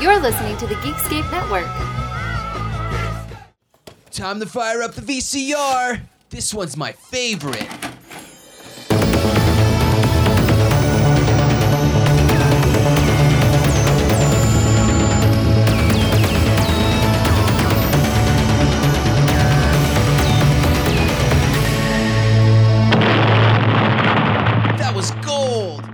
You're listening to the Geekscape Network. Time to fire up the VCR. This one's my favorite. That was gold.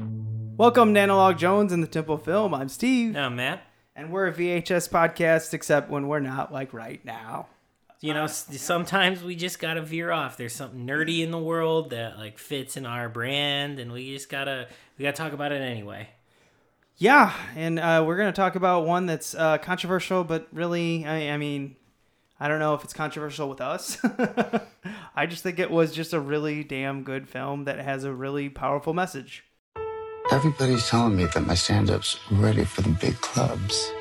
Welcome to Analog Jones and the Temple Film. I'm Steve, No, Matt. And we're a VHS podcast, except when we're not, like right now. You know, sometimes we just gotta veer off. There's something nerdy in the world that like fits in our brand, and we just gotta we gotta talk about it anyway. Yeah, and uh, we're gonna talk about one that's uh, controversial, but really, I, I mean, I don't know if it's controversial with us. I just think it was just a really damn good film that has a really powerful message. Everybody's telling me that my stand up's ready for the big clubs.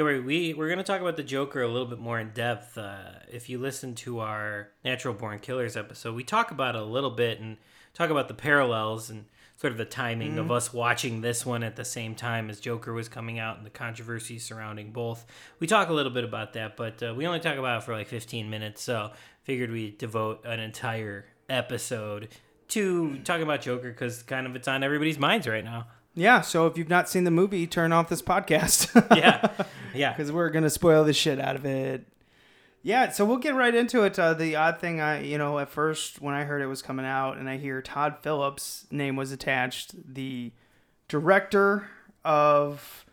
Yeah, we we we're gonna talk about the Joker a little bit more in depth. Uh, if you listen to our Natural Born Killers episode, we talk about it a little bit and talk about the parallels and sort of the timing of us watching this one at the same time as Joker was coming out and the controversy surrounding both. We talk a little bit about that, but uh, we only talk about it for like 15 minutes, so figured we'd devote an entire episode to talking about Joker because kind of it's on everybody's minds right now. Yeah, so if you've not seen the movie, turn off this podcast. Yeah, yeah. because we're gonna spoil the shit out of it. Yeah, so we'll get right into it. Uh, the odd thing, I you know, at first when I heard it was coming out, and I hear Todd Phillips' name was attached, the director of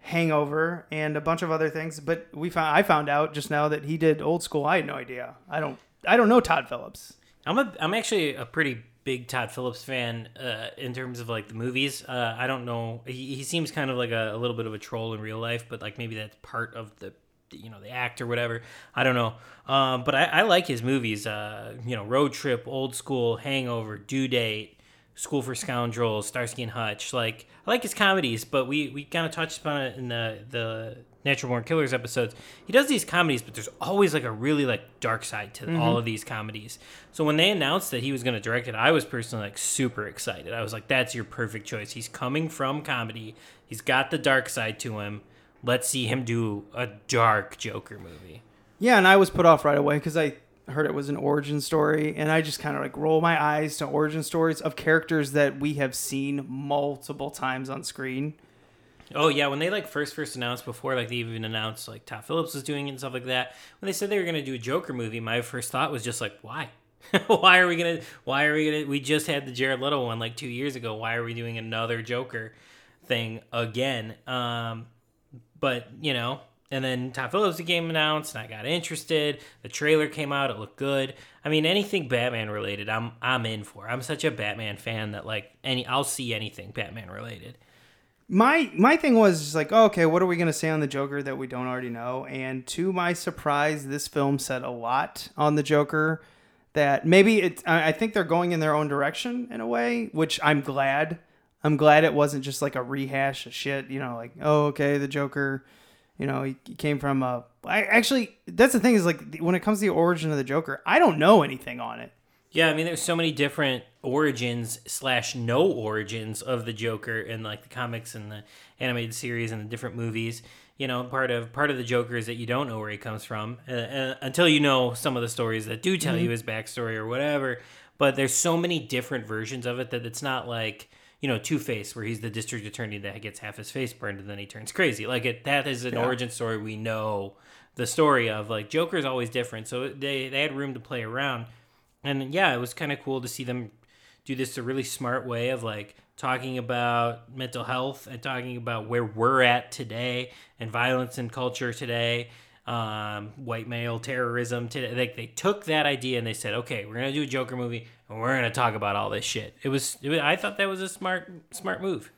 Hangover and a bunch of other things. But we found I found out just now that he did Old School. I had no idea. I don't I don't know Todd Phillips. I'm a I'm actually a pretty big Todd Phillips fan uh, in terms of like the movies. Uh, I don't know. He, he seems kind of like a, a little bit of a troll in real life, but like maybe that's part of the you know the act or whatever. I don't know. Um, but I, I like his movies. Uh, you know, Road Trip, Old School, Hangover, Due Date. School for Scoundrels, Starsky and Hutch. Like I like his comedies, but we, we kind of touched upon it in the the Natural Born Killers episodes. He does these comedies, but there's always like a really like dark side to mm-hmm. all of these comedies. So when they announced that he was going to direct it, I was personally like super excited. I was like, "That's your perfect choice." He's coming from comedy. He's got the dark side to him. Let's see him do a dark Joker movie. Yeah, and I was put off right away because I heard it was an origin story, and I just kind of like roll my eyes to origin stories of characters that we have seen multiple times on screen. Oh yeah, when they like first first announced before like they even announced like Todd Phillips was doing it and stuff like that. When they said they were gonna do a Joker movie, my first thought was just like, why? why are we gonna? Why are we gonna? We just had the Jared Leto one like two years ago. Why are we doing another Joker thing again? Um, but you know, and then Todd Phillips game announced, and I got interested. The trailer came out; it looked good. I mean, anything Batman related, I'm I'm in for. I'm such a Batman fan that like any I'll see anything Batman related. My my thing was like, oh, okay, what are we gonna say on the Joker that we don't already know? And to my surprise, this film said a lot on the Joker that maybe it. I think they're going in their own direction in a way, which I'm glad. I'm glad it wasn't just like a rehash of shit. You know, like oh, okay, the Joker. You know, he, came from a. I actually, that's the thing is like when it comes to the origin of the Joker, I don't know anything on it. Yeah, I mean, there's so many different origins slash no origins of the Joker in like the comics and the animated series and the different movies. You know, part of part of the Joker is that you don't know where he comes from uh, uh, until you know some of the stories that do tell you his backstory or whatever. But there's so many different versions of it that it's not like you know Two Face, where he's the district attorney that gets half his face burned and then he turns crazy. Like it, that is an origin story we know the story of. Like Joker is always different, so they they had room to play around. And yeah, it was kind of cool to see them do this a really smart way of like talking about mental health and talking about where we're at today and violence and culture today, um, white male terrorism today. Like they took that idea and they said, okay, we're gonna do a Joker movie and we're gonna talk about all this shit. It was, it was I thought that was a smart smart move.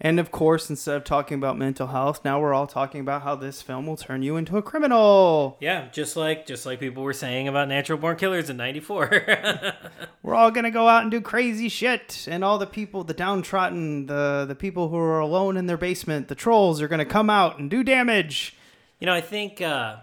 And of course, instead of talking about mental health, now we're all talking about how this film will turn you into a criminal. Yeah, just like just like people were saying about Natural Born Killers in '94. We're all gonna go out and do crazy shit, and all the people, the downtrodden, the the people who are alone in their basement, the trolls, are gonna come out and do damage. You know, I think uh,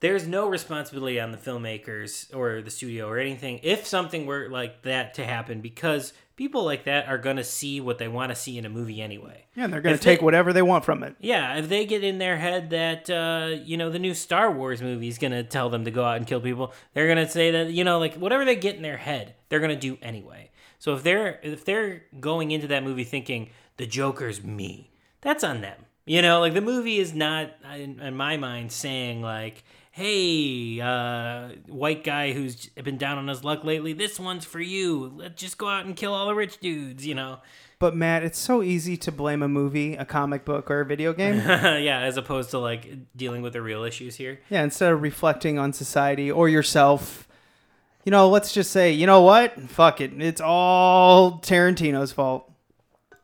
there's no responsibility on the filmmakers or the studio or anything if something were like that to happen because people like that are going to see what they want to see in a movie anyway. Yeah, and they're gonna take they- whatever they want from it. Yeah, if they get in their head that uh, you know the new Star Wars movie is gonna tell them to go out and kill people, they're gonna say that you know like whatever they get in their head, they're gonna do anyway. So if they're if they're going into that movie thinking the Joker's me, that's on them. You know, like the movie is not in, in my mind saying like, hey, uh, white guy who's been down on his luck lately, this one's for you. Let's just go out and kill all the rich dudes. You know. But Matt, it's so easy to blame a movie, a comic book, or a video game. yeah, as opposed to like dealing with the real issues here. yeah, instead of reflecting on society or yourself. You know, let's just say, you know what? Fuck it. It's all Tarantino's fault.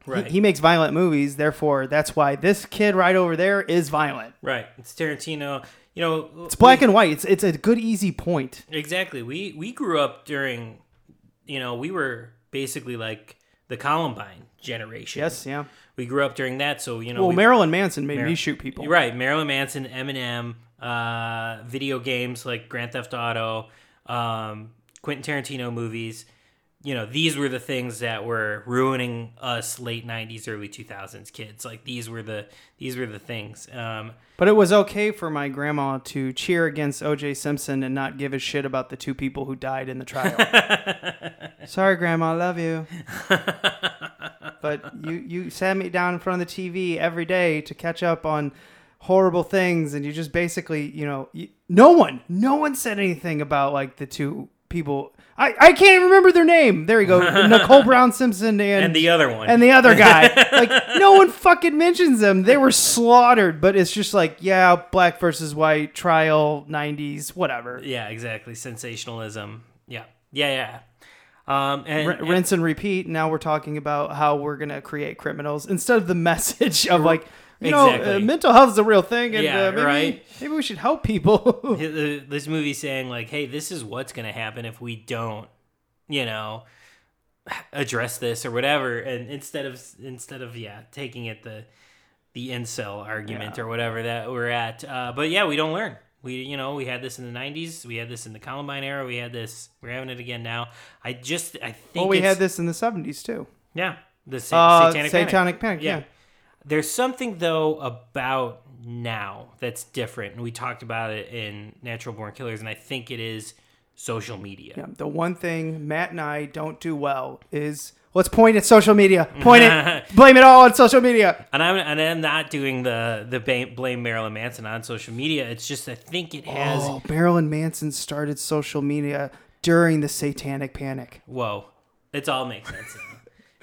Right. He, he makes violent movies, therefore, that's why this kid right over there is violent. right. It's Tarantino. You know, It's black and white. It's it's a good easy point. exactly. We we grew up during, you know, we were basically like the Columbine generation. Yes, yeah. We grew up during that, so you know. Well, we, Marilyn Manson made Mar- me shoot people. You're right. Marilyn Manson, Eminem, uh, video games like Grand Theft Auto, um, Quentin Tarantino movies. You know, these were the things that were ruining us late '90s, early 2000s kids. Like these were the these were the things. Um, But it was okay for my grandma to cheer against O.J. Simpson and not give a shit about the two people who died in the trial. Sorry, Grandma, I love you. but you you sat me down in front of the TV every day to catch up on horrible things, and you just basically, you know, you, no one, no one said anything about like the two people. I, I can't even remember their name. There you go, Nicole Brown Simpson and and the other one. and the other guy. like no one fucking mentions them. They were slaughtered, but it's just like, yeah, black versus white trial, '90s, whatever. yeah, exactly. Sensationalism. Yeah, yeah, yeah. Um, and, R- and- rinse and repeat. Now we're talking about how we're gonna create criminals instead of the message of like, you know, Exactly. uh, mental health is a real thing, and Yeah, uh, maybe, right. maybe we should help people. this movie saying like, "Hey, this is what's going to happen if we don't, you know, address this or whatever." And instead of instead of yeah, taking it the the incel argument or whatever that we're at, uh, but yeah, we don't learn. We you know we had this in the '90s, we had this in the Columbine era, we had this, we're having it again now. I just I think well, we had this in the '70s too. yeah the sa- Uh, satanic, Satanic panic. Panic, yeah. There's something though about now that's different, and we talked about it in Natural Born Killers, and I think it is social media. Yeah, the one thing Matt and I don't do well is let's point at social media. Point it, blame it all on social media. And I'm and I'm not doing the the blame Marilyn Manson on social media. It's just I think it has. Oh, Marilyn Manson started social media during the Satanic Panic. Whoa, it's all makes sense.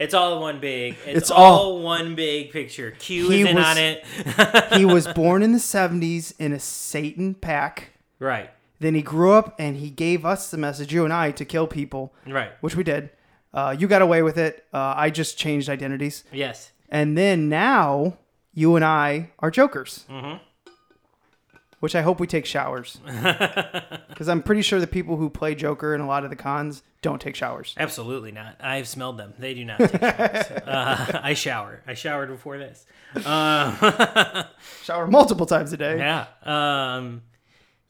It's all one big. It's, It's all, all- one big picture. Q He is in was- on it. He was born in the 70s in a Satan pack. right, Then he grew up and he gave us the message, you and I, to kill people, right. which we did. Uh, you got away with it. Uh, I just changed identities. Yes. And then now you and I are jokers. Mm-hmm. Which I hope we take showers. Because I'm pretty sure the people who play Joker in a lot of the cons don't take showers. Absolutely not. I've smelled them. They do not take showers. uh, I shower. I showered before this. Uh, Shower multiple times a day. yeah. Um,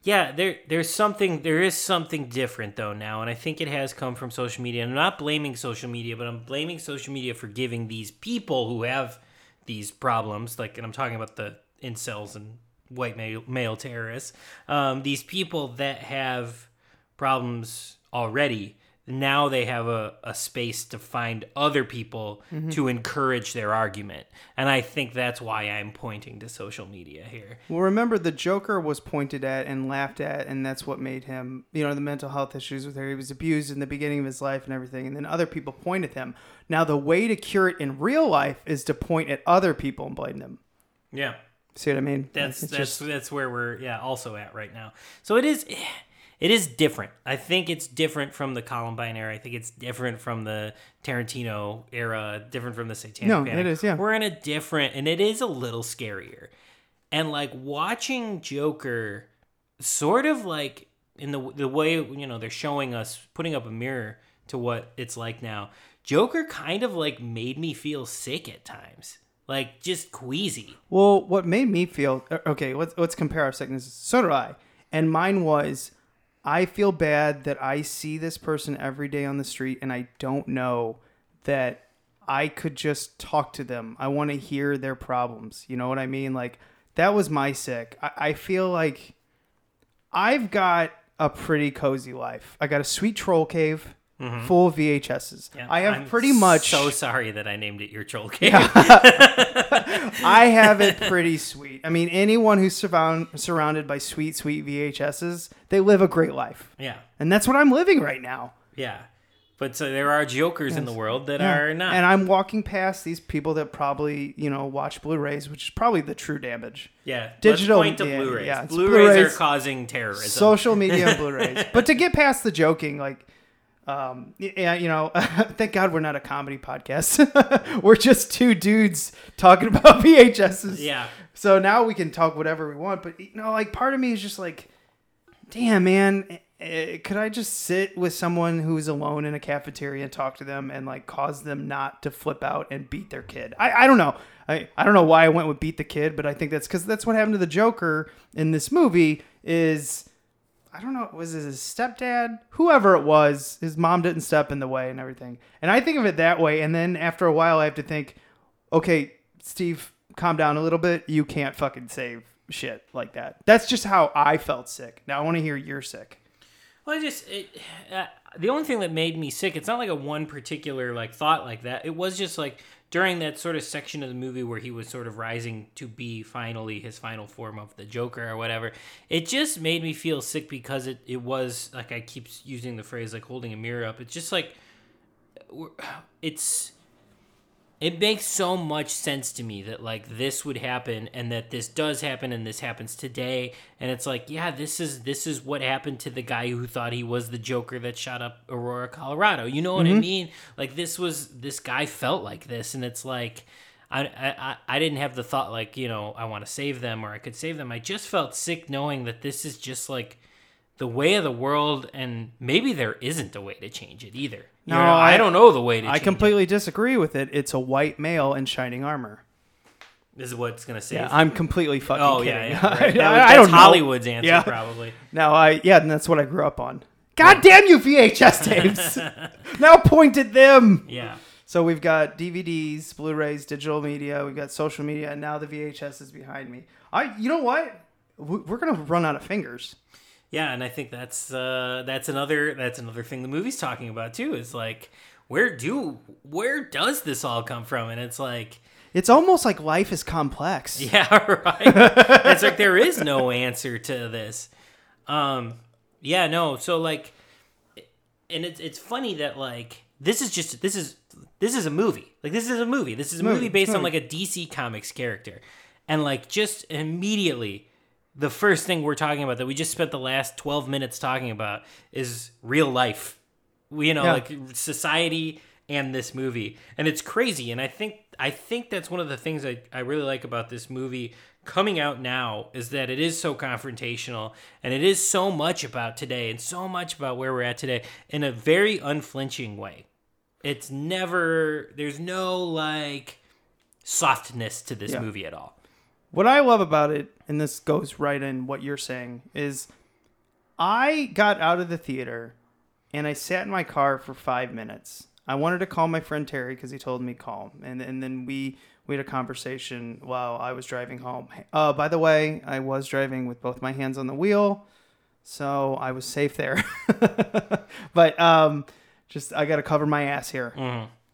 yeah. There, there's something. There is something different though now, and I think it has come from social media. I'm not blaming social media, but I'm blaming social media for giving these people who have these problems, like, and I'm talking about the incels and white male, male terrorists. Um, these people that have problems already now they have a, a space to find other people to encourage their argument and i think that's why i'm pointing to social media here Well, remember the Joker was pointed at and laughed at, and that's what made him, you know, the mental health issues with her. He was abused in the beginning of his life and everything, and then other people pointed him. Now, the way to cure it in real life is to point at other people and blame them. yeah See what I mean? that's It's that's just- that's where we're yeah also at right now so it is it is different. I think it's different from the Columbine era. I think it's different from the Tarantino era, different from the Satanic No, Panic. it is, yeah. We're in a different, and it is a little scarier. And like watching Joker, sort of like in the the way you know they're showing us putting up a mirror to what it's like now. Joker kind of like made me feel sick at times, like just queasy. Well, what made me feel uh, okay? Let's let's compare our sicknesses. So do I, and mine was I feel bad that I see this person every day on the street, and I don't know that I could just talk to them. I want to hear their problems. You know what I mean? Like that was my sick. I, I feel like I've got a pretty cozy life. I got a sweet troll cave. Full VHSs. Mm-hmm. Yeah, I have I'm pretty much So sorry that I named it your troll cave. I have it pretty sweet. I mean, anyone who's surround, surrounded by sweet, sweet VHSs, they live a great life. yeah, And that's what I'm living right now. yeah. But so there are jokers in the world that are not. And I'm walking past these people that probably, you know, watch Blu-rays, which is probably the true damage. yeah, digital- Let's point to yeah, Blu-rays. yeah, Blu-rays, are Blu-rays, causing terrorism. Social media and Blu-rays. but to get past the joking, like, um, yeah, you know, thank God we're not a comedy podcast. we're just two dudes talking about VHSs. yeah, So now we can talk whatever we want, but you know, like part of me is just like, damn, man, eh, could I just sit with someone who's alone in a cafeteria and talk to them and like cause them not to flip out and beat their kid? I, I don't know. I, I don't know why I went with beat the kid, but I think that's because that's what happened to the Joker in this movie. Is I don't know, was his stepdad? Whoever it was, his mom didn't step in the way and everything. And I think of it that way. And then after a while, I have to think, okay, Steve, calm down a little bit. You can't fucking save shit like that. That's just how I felt sick. Now I want to hear you're sick. Well, I just it, uh, the only thing that made me sick. It's not like a one particular like thought like that. It was just like during that sort of section of the movie where he was sort of rising to be finally his final form of the Joker or whatever. It just made me feel sick because it it was like I keep using the phrase like holding a mirror up. It's just like it's it makes so much sense to me that like this would happen and that this does happen and this happens today. And it's like yeah this is this is what happened to the guy who thought he was the joker that shot up aurora colorado. You know what i mm-hmm. mean? Like this was this guy felt like this. And it's like I, I, I didn't have the thought like you know i want to save them or i could save them. I just felt sick knowing that this is just like the way of the world and maybe there isn't a way to change it either You No, know, I, I- don't know the way to I change it. completely disagree with it. It's a white male in shining armor. This is what it's gonna say. Yeah, I'm completely fucking oh kidding. yeah, yeah. Right. I, That I don't know. Hollywood's answer Yeah. probably. No, I yeah, and that's what I grew up on. God damn you, VHS tapes! now point at them. Yeah. So we've got DVDs, Blu-rays, digital media. We've got social media, and now the VHS is behind me. I, you know what? We're gonna run out of fingers. Yeah, and I think that's uh, that's another that's another thing the movie's talking about too. Is like where do where does this all come from? And it's like It's almost like life is complex. yeah, right. it's like there is no answer to this. Um, yeah, no. So like, and it's it's funny that like this is just this is this is a movie. Like this is a movie. This is a movie, Movie, based on like a DC Comics character, and like just immediately. The first thing we're talking about that we just spent the last 12 minutes talking about is real life. We, you know, Yeah. like society and this movie. And it's crazy. And I think I think that's one of the things I, I really like about this movie coming out now is that it is so confrontational and it is so much about today and so much about where we're at today in a very unflinching way. It's never there's no like softness to this Yeah. movie at all. What I love about it, and this goes right in what you're saying, is I got out of the theater and I sat in my car for five minutes. I wanted to call my friend Terry because he told me call, and and then we we had a conversation while I was driving home. Uh, by the way, I was driving with both my hands on the wheel, so I was safe there. but um, just I got to cover my ass here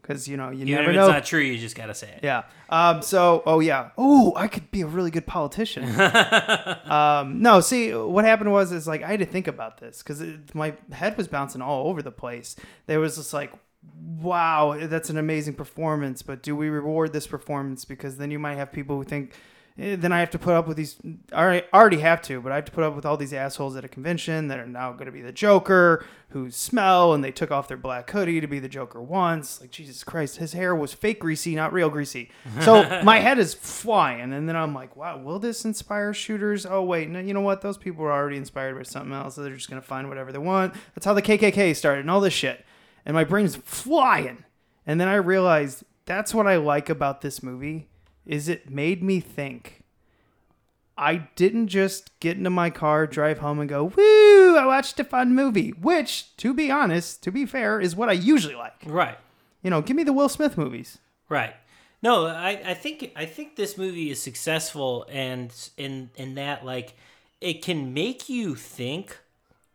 because you know you Even never if know. it's not true, you just gotta say it. Yeah. Um, so, oh yeah. Oh, I could be a really good politician. um, no, see, what happened was is like I had to think about this because my head was bouncing all over the place. There was just like, wow, that's an amazing performance, but do we reward this performance? Because then you might have people who think Eh, then I have to put up with these. I already- already have to, but I have to put up with all these assholes at a convention that are now going to be the Joker, who smell and they took off their black hoodie to be the Joker once. Like Jesus Christ, his hair was fake greasy, not real greasy. So my head is flying, and then I'm like, wow, will this inspire shooters? Oh wait, no, you know what? Those people were already inspired by something else. So they're just going to find whatever they want. That's how the KKK started and all this shit. And my brain's flying. And then I realized that's what I like about this movie is it made me think. I didn't just get into my car, drive home, and go, "Woo! I watched a fun movie." Which, to be honest, to be fair, is what I usually like. Right. You know, give me the Will Smith movies. Right. No, I, I think I think this movie is successful and in in that like it can make you think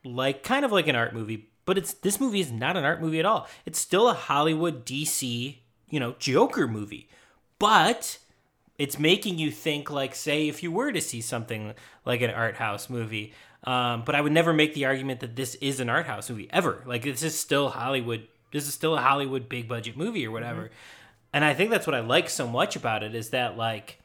like kind of like an art movie, but it's this movie is not an art movie at all. It's still a Hollywood DC, you know, Joker movie. But it's making you think like say if you were to see something like an art house movie. Um, but I would never make the argument that this is an art house movie ever. Like this is still Hollywood. This is still a Hollywood big budget movie or whatever. And I think that's what I like so much about it is that like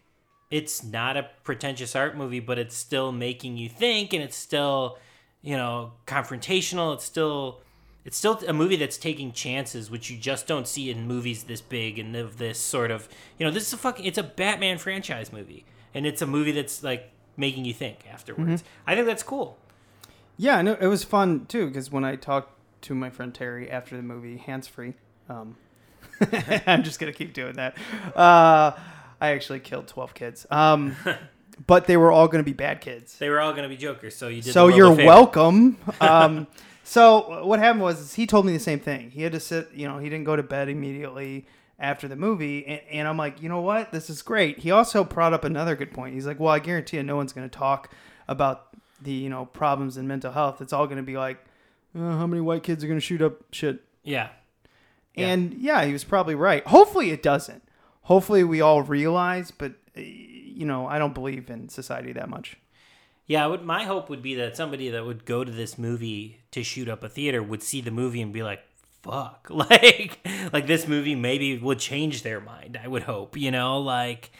it's not a pretentious art movie, but it's still making you think, and it's still you know confrontational. It's still it's still a movie that's taking chances, which you just don't see in movies this big and of this sort of you know this is a fucking it's a Batman franchise movie, and it's a movie that's like making you think afterwards. I think that's cool. Yeah, no, it was fun too because when I talked to my friend Terry after the movie, hands free. Um, I'm just gonna keep doing that. Uh, I actually killed 12 kids, um, but they were all gonna be bad kids. They were all going to be Jokers, so you did. so you're welcome. Um, so what happened was he told me the same thing. He had to sit, you know, he didn't go to bed immediately after the movie, and, and I'm like, you know what, this is great. He also brought up another good point. He's like, well, I guarantee you, no one's going to talk about the you know problems in mental health. It's all going to be like, uh, how many white kids are going to shoot up shit. Yeah. And yeah, he was probably right. Hopefully it doesn't. Hopefully we all realize, but uh, you know, I don't believe in society that much. Yeah, would, my hope would be that somebody that would go to this movie to shoot up a theater would see the movie and be like, "Fuck!" Like, like this movie maybe would change their mind. I would hope, you know, like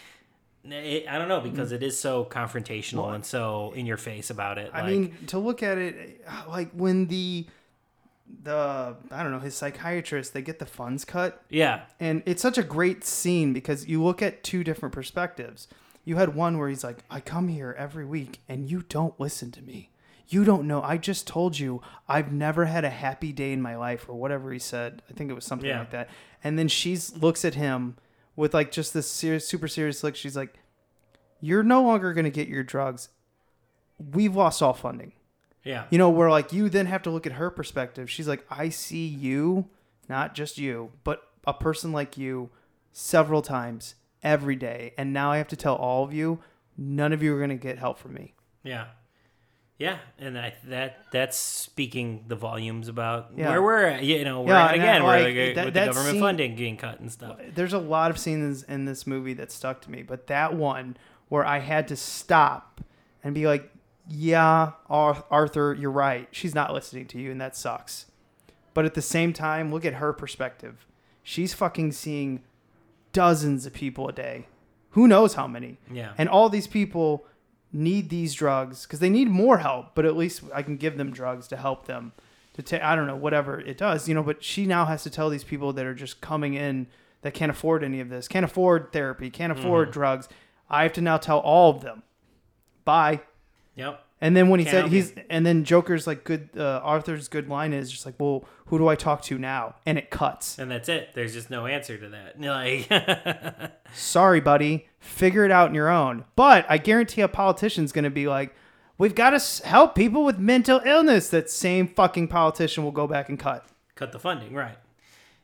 it, I don't know because it is so confrontational and so in your face about it. I like, mean, to look at it, uh, like when the the I don't know his psychiatrist, they get the funds cut, yeah, and it's such a great scene because you look at two different perspectives. You had one where he's like, "I come here every week, and you don't listen to me. You don't know. I just told you I've never had a happy day in my life, or whatever he said. I think it was something Yeah. like that. And then she looks at him with like just this serious, super serious look. She's like, "You're no longer going to get your drugs. We've lost all funding." yeah, You know, where like you then have to look at her perspective. She's like, I see you, not just you, but a person like you several times every day. And now I have to tell all of you, none of you are going to get help from me. yeah, yeah, and I, that that's speaking the volumes about Yeah. where we're at. You know, we're Yeah, at again, we're like, like, that- with the government scene- funding getting cut and stuff. There's a lot of scenes in this movie that stuck to me, but that one where I had to stop and be like, yeah, Arthur, you're right. She's not listening to you, and that sucks. But at the same time, look at her perspective. She's fucking seeing dozens of people a day. Who knows how many? Yeah. And all these people need these drugs because they need more help, but at least I can give them drugs to help them to take, I don't know, whatever it does, you know, but she now has to tell these people that are just coming in that can't afford any of this, can't afford therapy, can't afford mm-hmm. drugs. I have to now tell all of them, bye. Yep. And then when he said he's, and then Joker's like good, uh, Arthur's good line is just like, well, who do I talk to now? And it cuts. And that's it. There's just no answer to that. Like, Sorry, buddy. Figure it out on your own. But I guarantee a politician's going to be like, we've got to help people with mental illness. That same fucking politician will go back and cut. cut the funding, right?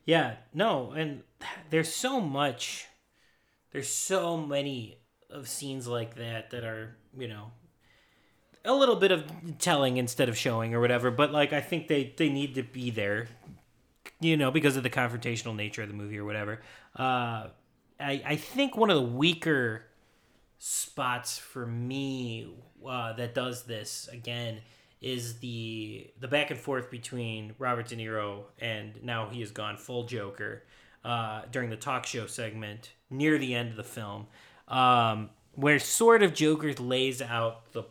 Yeah, no, and there's so much, there's so many of scenes like that that are, you know, a little bit of telling instead of showing or whatever. But like, I think they they need to be there, you know, because of the confrontational nature of the movie or whatever. Uh, I I think one of the weaker spots for me uh, that does this again is the the back and forth between Robert De Niro and now he has gone full Joker uh, during the talk show segment near the end of the film. Um, where sort of Joker lays out the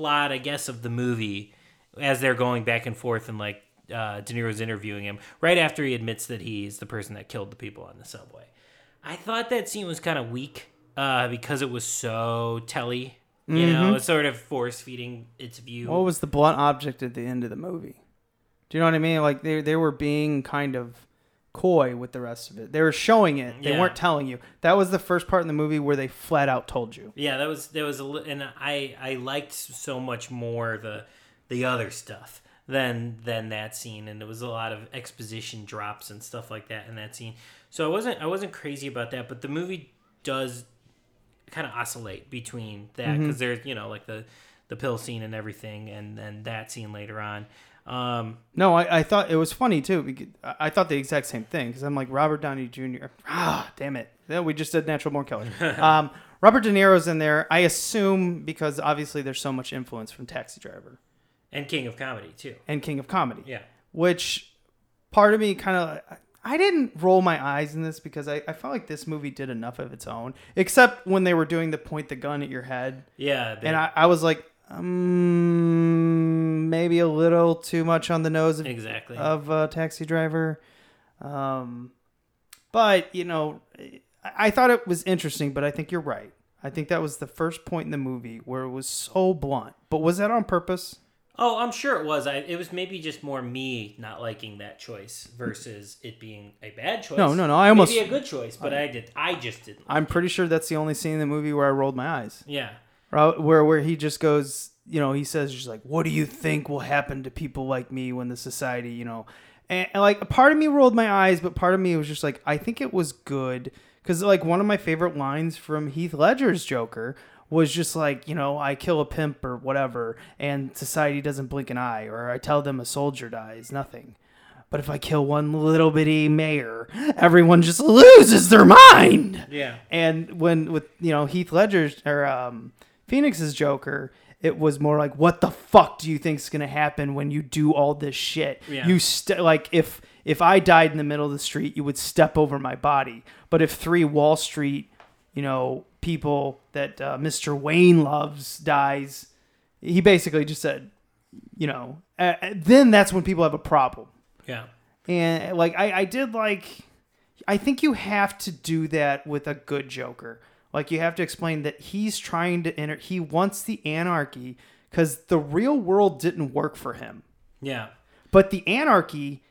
plot, I guess, of the movie as they're going back and forth and like uh, De Niro's interviewing him right after he admits that he's the person that killed the people on the subway. I thought that scene was kind of weak uh, because it was so telly. You know, it's sort of force feeding its view. What was the blunt object at the end of the movie? Do you know what I mean? Like they they were being kind of coy with the rest of it. They were showing it. They Yeah. weren't telling you. That was the first part in the movie where they flat out told you. Yeah, that was that was a and I I liked so much more the the other stuff than than that scene, and there was a lot of exposition drops and stuff like that in that scene. So I wasn't I wasn't crazy about that, but the movie does kind of oscillate between that mm-hmm. because there's you know like the the pill scene and everything, and then that scene later on. Um, No, I, I thought it was funny too. Because I thought the exact same thing because I'm like Robert Downey Jr. Ah, damn it! Yeah, we just did Natural Born Killers. um, Robert De Niro's in there. I assume because obviously there's so much influence from Taxi Driver and King of Comedy too. and King of Comedy. Yeah. Which part of me kind of I didn't roll my eyes in this because I, I felt like this movie did enough of its own, except when they were doing the point the gun at your head, Yeah, they- and I, I was like, um, maybe a little too much on the nose of exactly. of uh, Taxi Driver. Um, but you know, I, I thought it was interesting. But I think you're right. I think that was the first point in the movie where it was so blunt. But was that on purpose? Oh, I'm sure it was. I it was maybe just more me not liking that choice versus it being a bad choice. No, no, no, I almost- maybe a good choice, but I did. I just didn't. I'm pretty sure that's the only scene in the movie where I rolled my eyes. yeah, Where where he just goes, you know, he says just like, "What do you think will happen to people like me when the society, you know?" And, and like a part of me rolled my eyes, but part of me was just like, I think it was good because like one of my favorite lines from Heath Ledger's Joker was just like, you know, I kill a pimp or whatever, and society doesn't blink an eye, or I tell them a soldier dies, nothing. But if I kill one little bitty mayor, everyone just loses their mind. yeah, And when with you know Heath Ledger's or um, Phoenix's Joker, it was more like, what the fuck do you think's gonna happen when you do all this shit? Yeah. You st- like if if I died in the middle of the street, you would step over my body. But if three Wall Street, you know, people that uh, Mr. Wayne loves dies, he basically just said, you know, uh, then that's when people have a problem yeah, and like I, I did like i think you have to do that with a good joker like you have to explain that he's trying to enter he wants the anarchy because the real world didn't work for him yeah. but the anarchy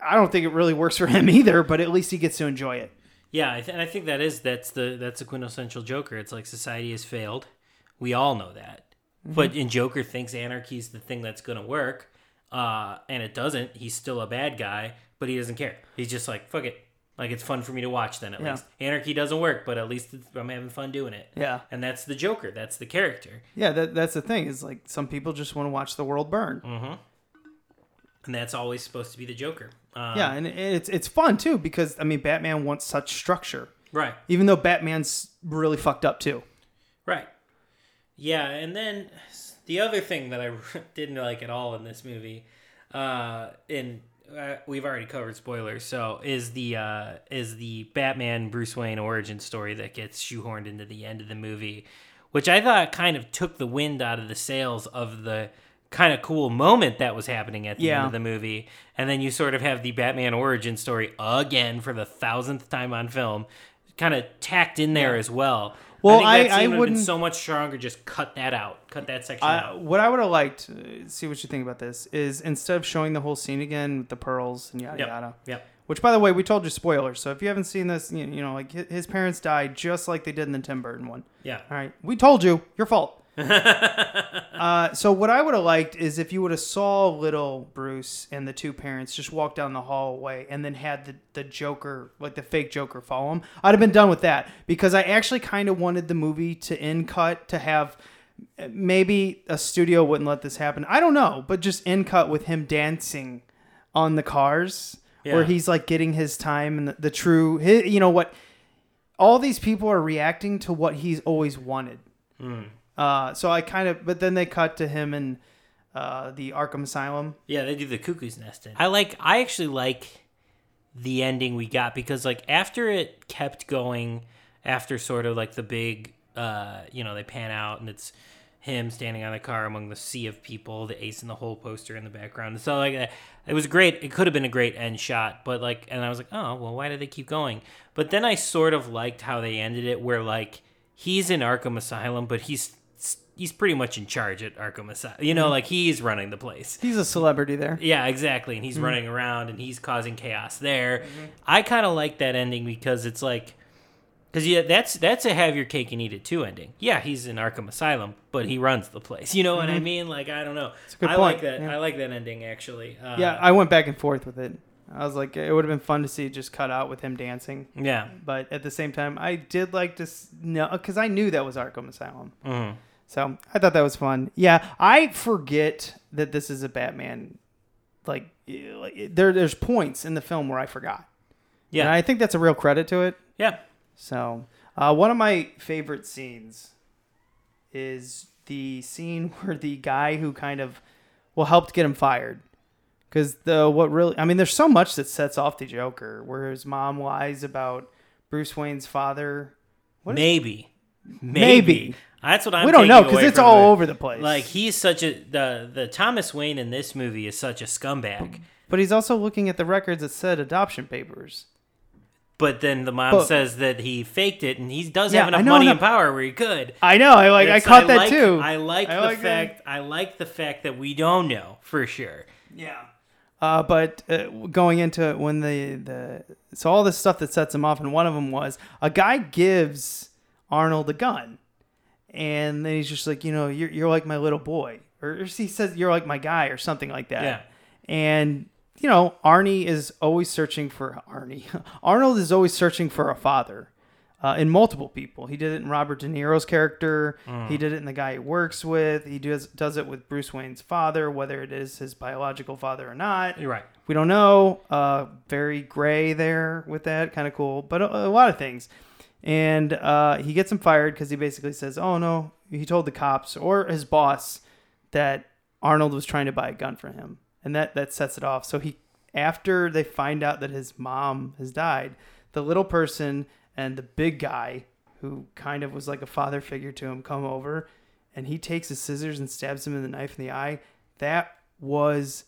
i don't think it really works for him either but at least he gets to enjoy it Yeah, I th- and I think that is that's the that's the quintessential Joker. It's like society has failed. We all know that. Mm-hmm. But in Joker thinks anarchy is the thing that's going to work, uh, and it doesn't. He's still a bad guy, but he doesn't care. He's just like fuck it. Like it's fun for me to watch. Then at Yeah. least anarchy doesn't work, but at least I'm having fun doing it. Yeah. and that's the Joker. That's the character, yeah that, that's the thing is like some people just want to watch the world burn and that's always supposed to be the Joker. Um, yeah and it's it's fun too because i mean batman wants such structure right. even though batman's really fucked up too Right. Yeah, and then the other thing that I didn't like at all in this movie, uh, and uh, we've already covered spoilers, so is the uh, is the Batman Bruce Wayne origin story that gets shoehorned into the end of the movie, which I thought kind of took the wind out of the sails of the kind of cool moment that was happening at the Yeah. end of the movie, and then you sort of have the Batman origin story again for the thousandth time on film, kind of tacked in there as well. Well, I I- I would wouldn't- so much stronger. Just cut that out. Cut that section I, out. what I would have liked, uh, see what you think about this, is instead of showing the whole scene again with the pearls and yada Yep. yada. Yep. Which, by the way, we told you spoilers. So if you haven't seen this, you, you know, like his parents died just like they did in the Tim Burton one. Yeah. All right, we told you, your fault. uh, so what I would have liked is if you would have saw little Bruce and the two parents just walk down the hallway and then had the, the Joker, like the fake Joker, follow him. I'd have been done with that because I actually kind of wanted the movie to end cut to have maybe a studio wouldn't let this happen. I don't know, but just end cut with him dancing on the cars where he's like getting his time and the, the true, his, you know what? All these people are reacting to what he's always wanted. Uh, so I kind of, but then they cut to him in uh, the Arkham Asylum. Yeah, they do the cuckoo's nest in. I like. I actually like the ending we got because like after it kept going, after sort of like the big, uh, you know, they pan out and it's him standing on the car among the sea of people, the ace in the hole poster in the background. So like it was great. It could have been a great end shot, but like, and I was like, oh well, why did they keep going? But then I sort of liked how they ended it, where like he's in Arkham Asylum, but he's he's pretty much in charge at Arkham Asylum. You know, like he's running the place. He's a celebrity there. Yeah, exactly. And he's running around and he's causing chaos there. I kind of like that ending because it's like, because yeah, that's that's a have your cake and eat it too ending. Yeah, he's in Arkham Asylum, but he runs the place. You know what I mean? Like I don't know. a good I like that. yeah. I like that ending actually. Uh, Yeah, I went back and forth with it. I was like, it would have been fun to see it just cut out with him dancing. yeah. But at the same time, I did like to know because I knew that was Arkham Asylum. Mhm. So I thought that was fun. Yeah, I forget that this is a Batman. Like, eh, there, there's points in the film where I forgot. Yeah. and I think that's a real credit to it. Yeah. So, uh, one of my favorite scenes is the scene where the guy who kind of well helped get him fired. Because the what really, I mean, there's so much that sets off the Joker, where his mom lies about Bruce Wayne's father. Maybe. Maybe. Maybe. That's what I'm. we don't know because it's all it. over the place. Like he's such a the the Thomas Wayne in this movie is such a scumbag. but he's also looking at the records that said adoption papers. But then the mom But- says that he faked it, and he does Yeah, have enough I know, money and power where he could. I know. I like. I It's- caught that like- too. I like I the like that. fact. I like the fact that we don't know for sure. Yeah. Uh, but uh, going into it when the the so all this stuff that sets him off, and one of them was a guy gives Arnold a gun, and then he's just like, you know, you're you're like my little boy, or, or he says you're like my guy, or something like that. Yeah. And you know, Arnie is always searching for Arnie. Arnold is always searching for a father. Uh, in multiple people, he did it in Robert De Niro's character. He did it in the guy he works with. He does does it with Bruce Wayne's father, whether it is his biological father or not. You're right. We don't know. Uh, very gray there with that. Kind of cool, but a, a lot of things. And uh, he gets him fired because he basically says, "Oh no," he told the cops or his boss that Arnold was trying to buy a gun for him, and that that sets it off. So he, after they find out that his mom has died, the little person and the big guy, who kind of was like a father figure to him, come over, and he takes his scissors and stabs him in the knife in the eye. That was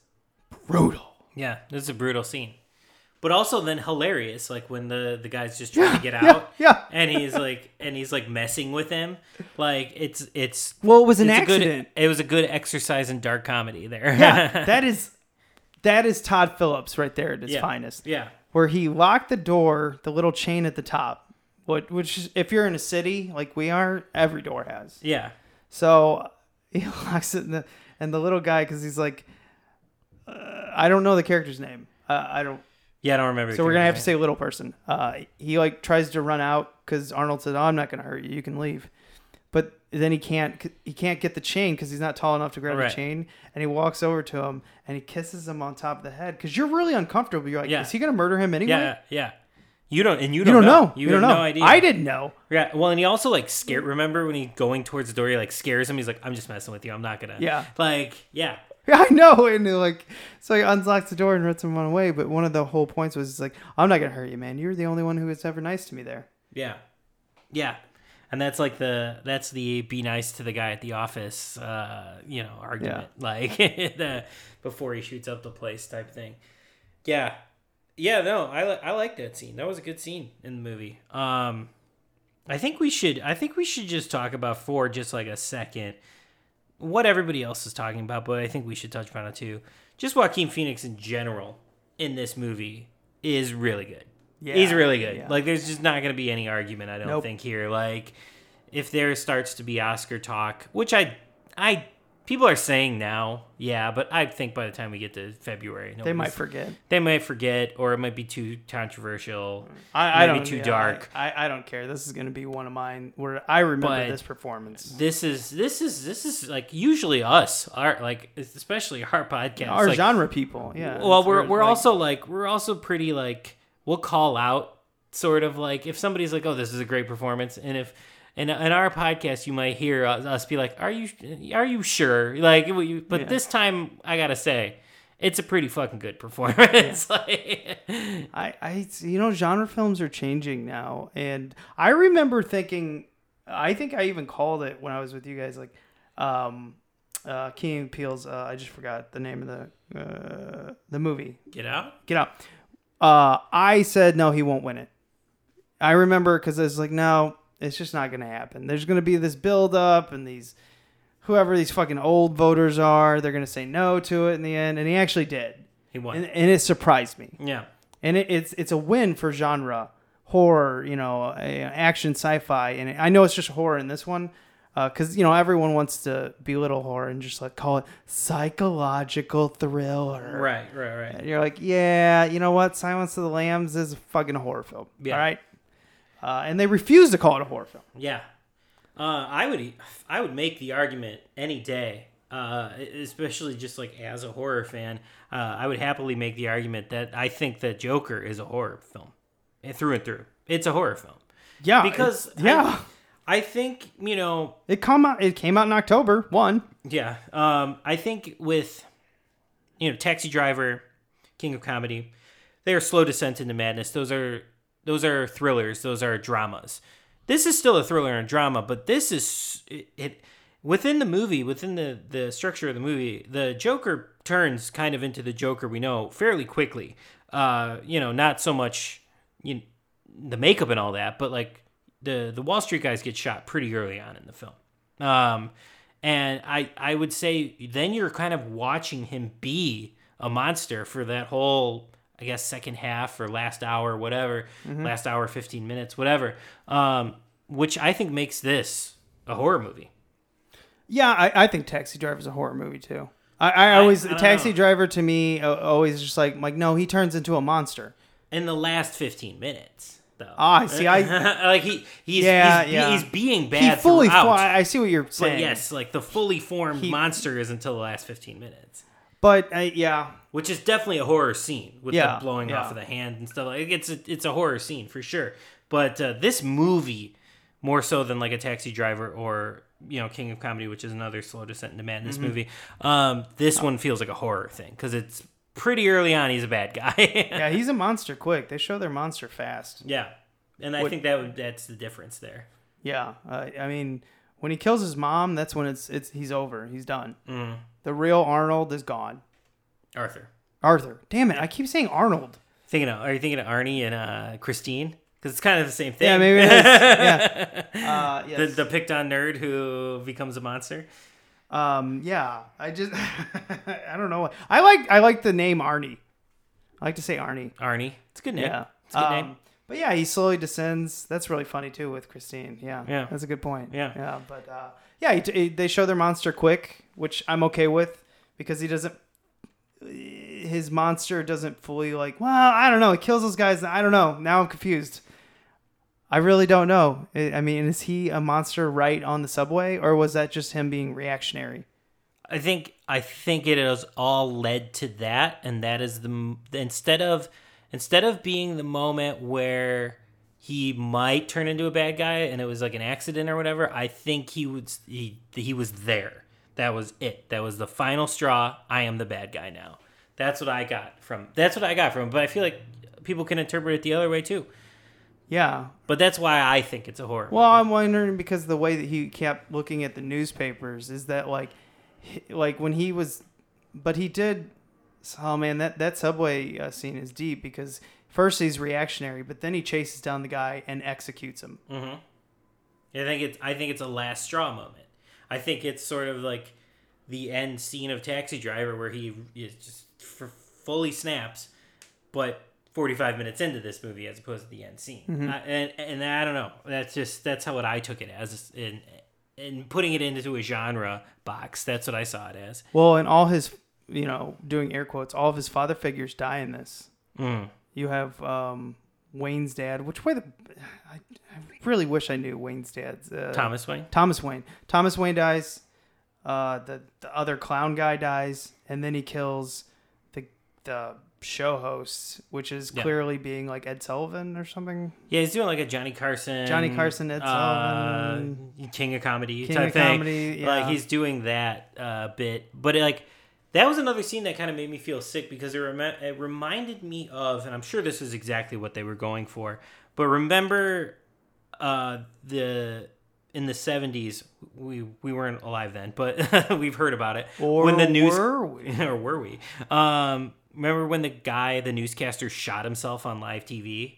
brutal. Yeah, this is a brutal scene, but also then hilarious. Like when the the guy's just trying to get out, yeah. and he's like and he's like messing with him. Like it's it's Well, it was an accident. Good, it was a good exercise in dark comedy there. yeah, that is that is Todd Phillips right there at his Yeah. finest. Yeah. Where he locked the door, the little chain at the top, what which if you're in a city like we are, every door has. Yeah. So he locks it, in the, and the little guy because he's like, uh, I don't know the character's name. Uh, I don't. Yeah, I don't remember. So we're gonna have to say little person. Uh, he like tries to run out because Arnold said, "Oh, I'm not gonna hurt you. You can leave." But then he can't. He can't get the chain because he's not tall enough to grab Right. the chain. And he walks over to him and he kisses him on top of the head because you're really uncomfortable. You're like, Yeah. is he gonna murder him anyway? Yeah, yeah. You don't, and you You don't, don't know. You, don't have know. no idea. I didn't know. Yeah. Well, and he also like scared. Remember when he going towards the door? He like scares him. He's like, "I'm just messing with you. I'm not gonna." Yeah. Like, yeah. Yeah, I know. And like, so he unlocks the door and lets him run away. But one of the whole points was like, I'm not gonna hurt you, man. You're the only one who was ever nice to me there. Yeah. Yeah. And that's like the that's the be nice to the guy at the office, uh, you know, argument. Like the before he shoots up the place type thing. Yeah. Yeah, no, I li- I like that scene. That was a good scene in the movie. Um I think we should I think we should just talk about for just like a second what everybody else is talking about, but I think we should touch upon it too. Just Joaquin Phoenix in general in this movie is really good. Yeah, He's really good. yeah. Like there's just not going to be any argument I don't Nope. think here. Like if there starts to be Oscar talk, which I I people are saying now, yeah, but I think by the time we get to February, They might forget. They might forget, or it might be too controversial. I, I might don't be too yeah, dark. I, I don't care. This is gonna be one of mine where I remember But- this performance. This is this is this is like usually us, our like especially our podcast. Our like, genre people, yeah. well we're we're like- also like we're also pretty like we'll call out sort of like if somebody's like oh this is a great performance and if in, in our podcast you might hear us be like are you are you sure like but Yeah. this time i gotta say it's a pretty fucking good performance. like, I, I, you know, genre films are changing now, and I remember thinking, I think I even called it when I was with you guys, like, um, uh, King Peels. Uh, I just forgot the name of the uh, the movie. get out. Get out. Uh, I said no, he won't win it. I remember because I was like, no, it's just not gonna happen. There's gonna be this buildup and these whoever these fucking old voters are, they're gonna say no to it in the end, and he actually did, He won. and, and it surprised me. yeah. And it, it's it's a win for genre horror, you know, uh, action sci-fi, and I know it's just horror in this one. Because you know everyone wants to belittle horror and just like call it psychological thriller, Right. Right. Right. and you're like, yeah, you know what? Silence of the Lambs is a fucking horror film. Yeah. All right. Uh, and they refuse to call it a horror film. Yeah, uh, I would I would make the argument any day, uh, especially just like as a horror fan. Uh, I would happily make the argument that I think that Joker is a horror film, eh, through and through. It's a horror film Yeah. because yeah, I, I think you know it come out. It came out in October one. yeah um, I think with you know Taxi Driver, King of Comedy, they are slow descent into madness. Those are those are thrillers. Those are dramas. This is still a thriller and drama, but this is it, it within the movie, within the the structure of the movie. The Joker turns kind of into the Joker we know fairly quickly. Uh, you know, not so much you know, the makeup and all that, but like the the Wall Street guys get shot pretty early on in the film. Um, and I I would say then you're kind of watching him be a monster for that whole I guess second half or last hour whatever last hour 15 minutes whatever um, which I think makes this a horror movie. Yeah, I, I think Taxi Driver is a horror movie too. I, I always I Taxi know. Driver to me always just like like no, he turns into a monster. In the last 15 minutes though. Ah, I see. I like he he's Yeah, he's, yeah. he's being bad. he fully. fo- I see what you're but saying. yes, like the fully formed He- monster is until the last 15 minutes. But uh, yeah, which is definitely a horror scene with Yeah, the blowing yeah. off of the hand and stuff. Like it's a, it's a horror scene for sure. But uh, this movie, more so than like a Taxi Driver or you know King of Comedy, which is another slow descent into madness Mm-hmm. movie. Um, this one feels like a horror thing because it's pretty early on. He's a bad guy. yeah, he's a monster quick. They show their monster fast. yeah, and I What- think that would, that's the difference there. Yeah, uh, I mean, when he kills his mom, that's when it's it's he's over. He's done. Mm. The real Arnold is gone. Arthur, Arthur. Damn it! I keep saying Arnold. thinking of, are you thinking of Arnie and uh, Christine? Because it's kind of the same thing. Yeah, maybe it is. yeah. Uh, the, yes. the picked on nerd who becomes a monster. um, yeah. I just I don't know. I like I like the name Arnie. I like to say Arnie. Arnie. It's a good name. Yeah. It's a good Um, name. But yeah, he slowly descends. That's really funny too with Christine. Yeah. Yeah. That's a good point. Yeah. Yeah. But uh, yeah, he, he, they show their monster quick, which I'm okay with because he doesn't. His monster doesn't fully like. Well, I don't know. He kills those guys. I don't know. Now I'm confused. I really don't know. I I mean, is he a monster right on the subway, or was that just him being reactionary? I think I think it has all led to that, and that is the instead of instead of being the moment where he might turn into a bad guy and it was like an accident or whatever. I think he was he he was there. That was it. That was the final straw. I am the bad guy now. That's what I got from. That's what I got from. But I feel like people can interpret it the other way too. Yeah. But that's why I think it's a horror. Well, movie. I'm wondering because the way that he kept looking at the newspapers is that like, like when he was, but he did. Oh man, that that subway uh, scene is deep because first he's reactionary, but then he chases down the guy and executes him. I think it's I think it's a last straw moment. I think it's sort of like the end scene of Taxi Driver where he is just f- fully snaps, but 45 minutes into this movie as opposed to the end scene. Uh, and and I don't know. That's just that's how what I took it as in in putting it into a genre box. That's what I saw it as. Well, and all his, you know, doing air quotes, all of his father figures die in this. You have um, Wayne's dad, which way the, I, I really wish I knew Wayne's dad's. Uh, Thomas Wayne. Thomas Wayne. Thomas Wayne dies. Uh, the the other clown guy dies, and then he kills the the show host, which is Yeah. clearly being like Ed Sullivan or something. Yeah, he's doing like a Johnny Carson, Johnny Carson, Ed uh, Sullivan. King of Comedy King type of thing. Comedy, Like yeah. he's doing that uh, bit, but like That was another scene that kind of made me feel sick because it, rem- it reminded me of, and I'm sure this is exactly what they were going for. But remember, uh, the in the 70s, we we weren't alive then, but we've heard about it. Or when the news were we? or were we? Um, remember when the guy, the newscaster, shot himself on live TV?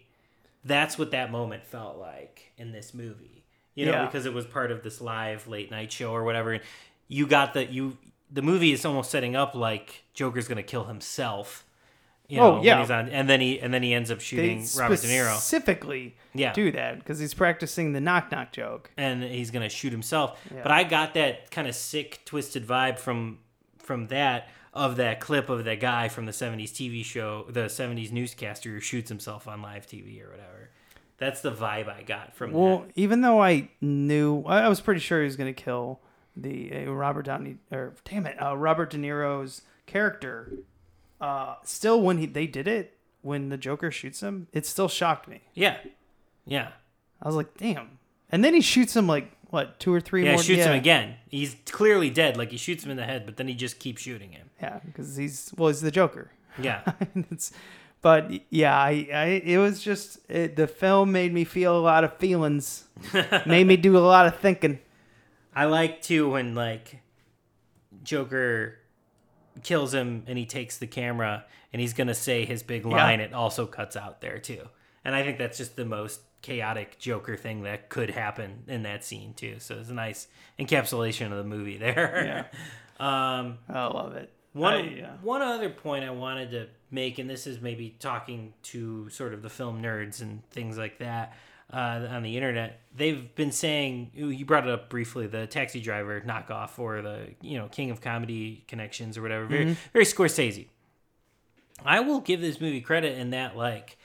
That's what that moment felt like in this movie. You know, Yeah. because it was part of this live late night show or whatever. You got the you the movie is almost setting up like Joker's gonna kill himself. You Oh, know, when yeah. he's on, and then he and then he ends up They shooting Robert De Niro specifically Yeah. do that because he's practicing the knock knock joke. and he's gonna shoot himself. Yeah. But I got that kind of sick, twisted vibe from from that of that clip of that guy from the '70s TV show, the '70s newscaster who shoots himself on live TV or whatever. That's the vibe I got from Well, that. even though I knew, I I was pretty sure he was going to kill the uh, Robert Downey, or damn it, uh, Robert De Niro's character. Uh, still, when he they did it, when the Joker shoots him, it still shocked me. Yeah, yeah, I was like, damn. And then he shoots him like what two or three yeah. more. Shoots him again. He's clearly dead. Like he shoots him in the head, but then he just keeps shooting him. Yeah, because he's well, he's the Joker. Yeah, but yeah, I, I it was just it, the film made me feel a lot of feelings, made me do a lot of thinking. I like too when like Joker kills him and he takes the camera and he's gonna say his big line. It also cuts out there too, and I think that's just the most chaotic Joker thing that could happen in that scene too. So it's a nice encapsulation of the movie there. um, I love it. one I, yeah. one other point I wanted to make, and this is maybe talking to sort of the film nerds and things like that uh, on the internet. They've been saying you brought it up briefly, the Taxi Driver knockoff or the you know King of Comedy connections or whatever. Very very Scorsese. I will give this movie credit in that like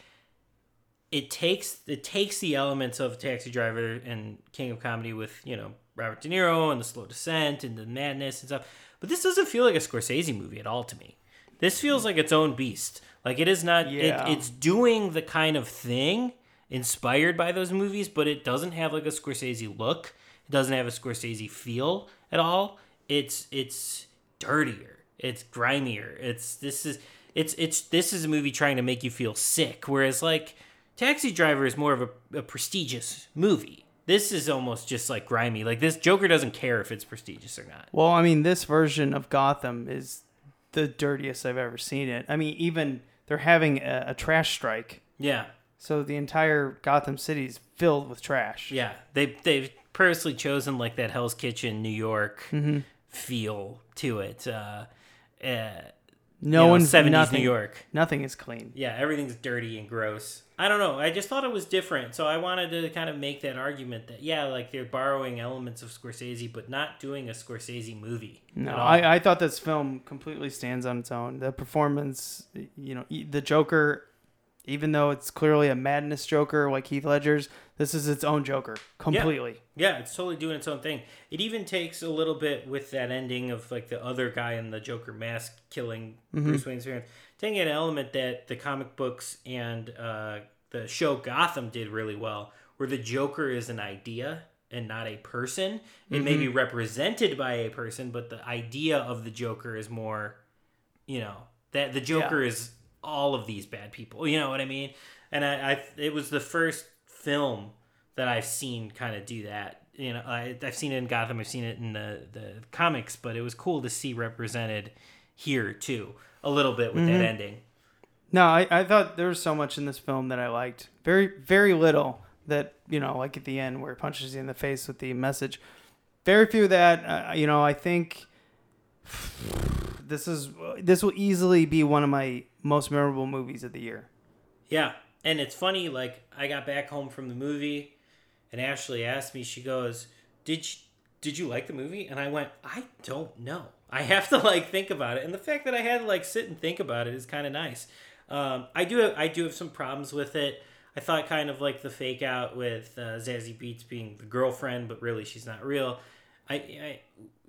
it takes it takes the elements of Taxi Driver and King of Comedy with you know Robert De Niro and the slow descent and the madness and stuff, but this doesn't feel like a Scorsese movie at all to me. This feels like its own beast. Like it is not. Yeah. It, it's doing the kind of thing inspired by those movies, but it doesn't have like a Scorsese look. It doesn't have a Scorsese feel at all. It's it's dirtier. It's grimier. It's this is it's it's this is a movie trying to make you feel sick. Whereas like Taxi Driver is more of a, a prestigious movie. This is almost just like grimy. Like this Joker doesn't care if it's prestigious or not. Well, I mean, this version of Gotham is the dirtiest I've ever seen it. I mean, even they're having a, a trash strike, Yeah. So the entire Gotham City is filled with trash. Yeah, they they've purposely chosen like that Hell's Kitchen New York Mm-hmm. feel to it. Uh, uh, no you know, one's 70s nothing. New York. Nothing is clean. Yeah, everything's dirty and gross. I don't know. I just thought it was different, so I wanted to kind of make that argument that yeah, like they're borrowing elements of Scorsese, but not doing a Scorsese movie. No. I, I thought this film completely stands on its own. The performance, you know, the Joker, even though it's clearly a madness Joker like Heath Ledger's, this is its own Joker completely. Yeah, it's totally doing its own thing. It even takes a little bit with that ending of like the other guy in the Joker mask killing Mm-hmm. Bruce Wayne's parents, taking an element that the comic books and uh, the show Gotham did really well, where the Joker is an idea and not a person. It may Mm-hmm. be represented by a person, but the idea of the Joker is more, you know, that the Joker is all of these bad people. You know what I mean? And I, I it was the first film that I've seen kind of do that. You know, I, I've seen it in Gotham, I've seen it in the the comics, but it was cool to see represented here too, a little bit with that ending. No, I, I thought there was so much in this film that I liked. Very, very little that, you know, like at the end where it punches you in the face with the message. Very few of that. Uh, you know, I think this is this will easily be one of my most memorable movies of the year. Yeah, and it's funny. Like I got back home from the movie, and Ashley asked me. She goes, "Did you, did you like the movie?" And I went, "I don't know. I have to like think about it." And the fact that I had to like sit and think about it is kind of nice. Um, I do have, I do have some problems with it. I thought kind of like the fake out with uh, Zazie Beetz being the girlfriend, but really she's not real. I, I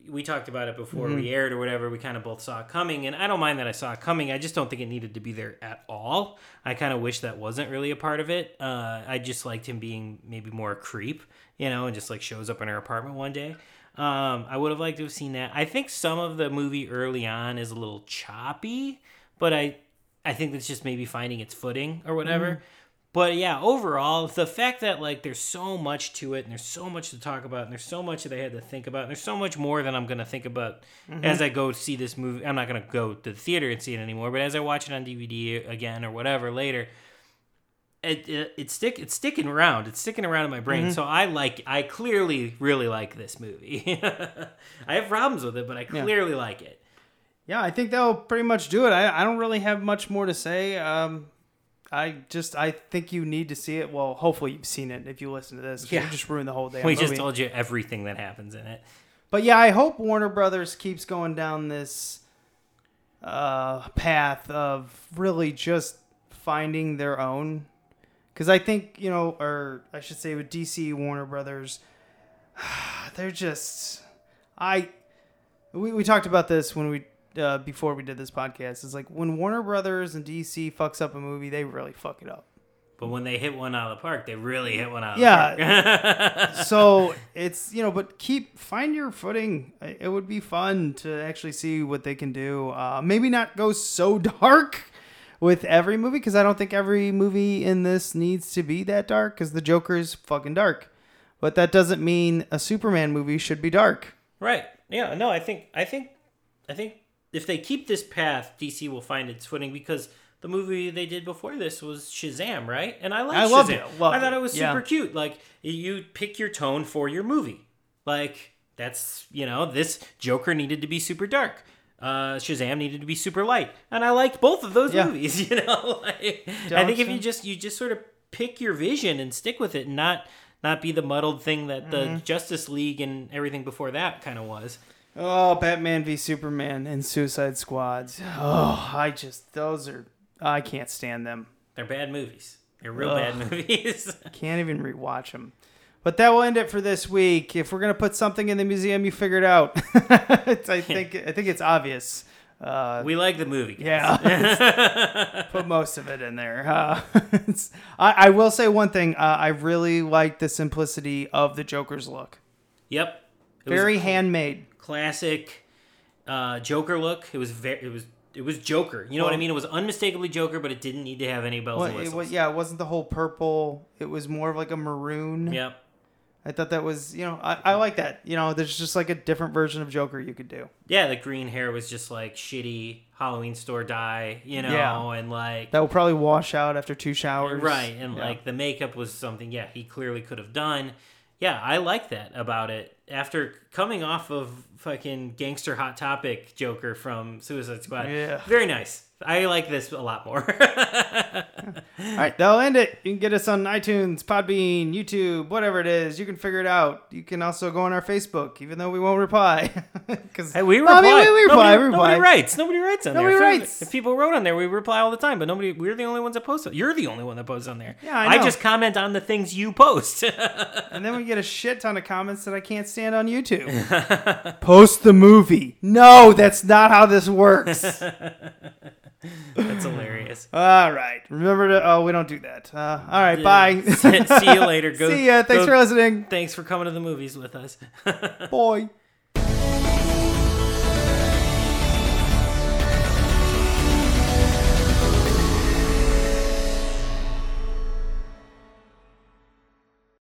we talked about it before we aired or whatever. We kind of both saw it coming, and I don't mind that I saw it coming. I just don't think it needed to be there at all. I kind of wish that wasn't really a part of it. Uh, I just liked him being maybe more a creep, you know, and just like shows up in her apartment one day. Um, I would have liked to have seen that. I think some of the movie early on is a little choppy, but I I think that's just maybe finding its footing or whatever. But yeah, overall, the fact that like there's so much to it and there's so much to talk about and there's so much that I had to think about and there's so much more than I'm gonna think about as I go see this movie. I'm not gonna go to the theater and see it anymore, but as I watch it on DVD again or whatever later, it, it it's stick it's sticking around. It's sticking around in my brain. So I like I clearly really like this movie. I have problems with it, but I clearly like it. Yeah, I think that'll pretty much do it. I, I don't really have much more to say. Um, I just I think you need to see it. Well, hopefully you've seen it if you listen to this. Yeah. You just ruined the whole day. We just told you everything that happens in it. But yeah, I hope Warner Brothers keeps going down this uh, path of really just finding their own. Because I think you know, or I should say, with DC Warner Brothers, they're just I. We, we talked about this when we uh, before we did this podcast. It's like when Warner Brothers and DC fucks up a movie, they really fuck it up. But when they hit one out of the park, they really hit one out of Yeah. the park. so it's you know but keep find your footing it would be fun to actually see what they can do uh, maybe not go so dark with every movie because i don't think every movie in this needs to be that dark because the joker is fucking dark but that doesn't mean a superman movie should be dark right. Yeah, no, I think I think I think if they keep this path, DC will find its footing because the movie they did before this was Shazam, right? And I like I Shazam. loved it. Loved I thought it. was Yeah. super cute. Like you pick your tone for your movie. Like that's you know this Joker needed to be super dark. Uh, Shazam needed to be super light, and I liked both of those Yeah. movies. You know, like, I think if you just you just sort of pick your vision and stick with it, and not not be the muddled thing that the Mm-hmm. Justice League and everything before that kind of was. Oh batman v superman and suicide squads oh i just those are i can't stand them They're bad movies. They're real bad movies. Can't even rewatch them. But that will end it for this week. If we're gonna put something in the museum, you figured it out. I think I think it's obvious. Uh, we like the movie. guys. yeah, put most of it in there. Uh, I, I will say one thing. Uh, I really like the simplicity of the Joker's look. Yep. It was Very handmade. Classic uh, Joker look. It was very. It was. It was Joker. You know what I mean? It was unmistakably Joker, but it didn't need to have any bells Well, and it whistles. was, yeah, it wasn't the whole purple. It was more of like a maroon. Yep. I thought that was, you know, I, I like that. You know, there's just like a different version of Joker you could do. Yeah, the green hair was just like shitty Halloween store dye, you know, Yeah. and like That will probably wash out after two showers. right, and Yeah. like the makeup was something. Yeah, he clearly could have done. Yeah, I like that about it. After coming off of fucking gangster hot topic Joker from Suicide Squad, Yeah. very nice. I like this a lot more. All right, that'll end it. You can get us on iTunes, Podbean, YouTube, whatever it is. You can figure it out. You can also go on our Facebook, even though we won't reply. Because Hey, we reply. I mean, we reply. Nobody, reply. nobody writes. Nobody writes on Nobody there. If- writes. If people wrote on there, we reply all the time. But nobody. We're the only ones that post. You're the only one that posts on there. Yeah, I know. I just comment on the things you post. And then we get a shit ton of comments that I can't stand on YouTube. Post the movie. No, that's not how this works. That's hilarious. all right. Remember to. Oh, we don't do that. Uh, all right. Bye. See you later. Go, See ya. Thanks go- for listening. Thanks for coming to the movies with us. Boy.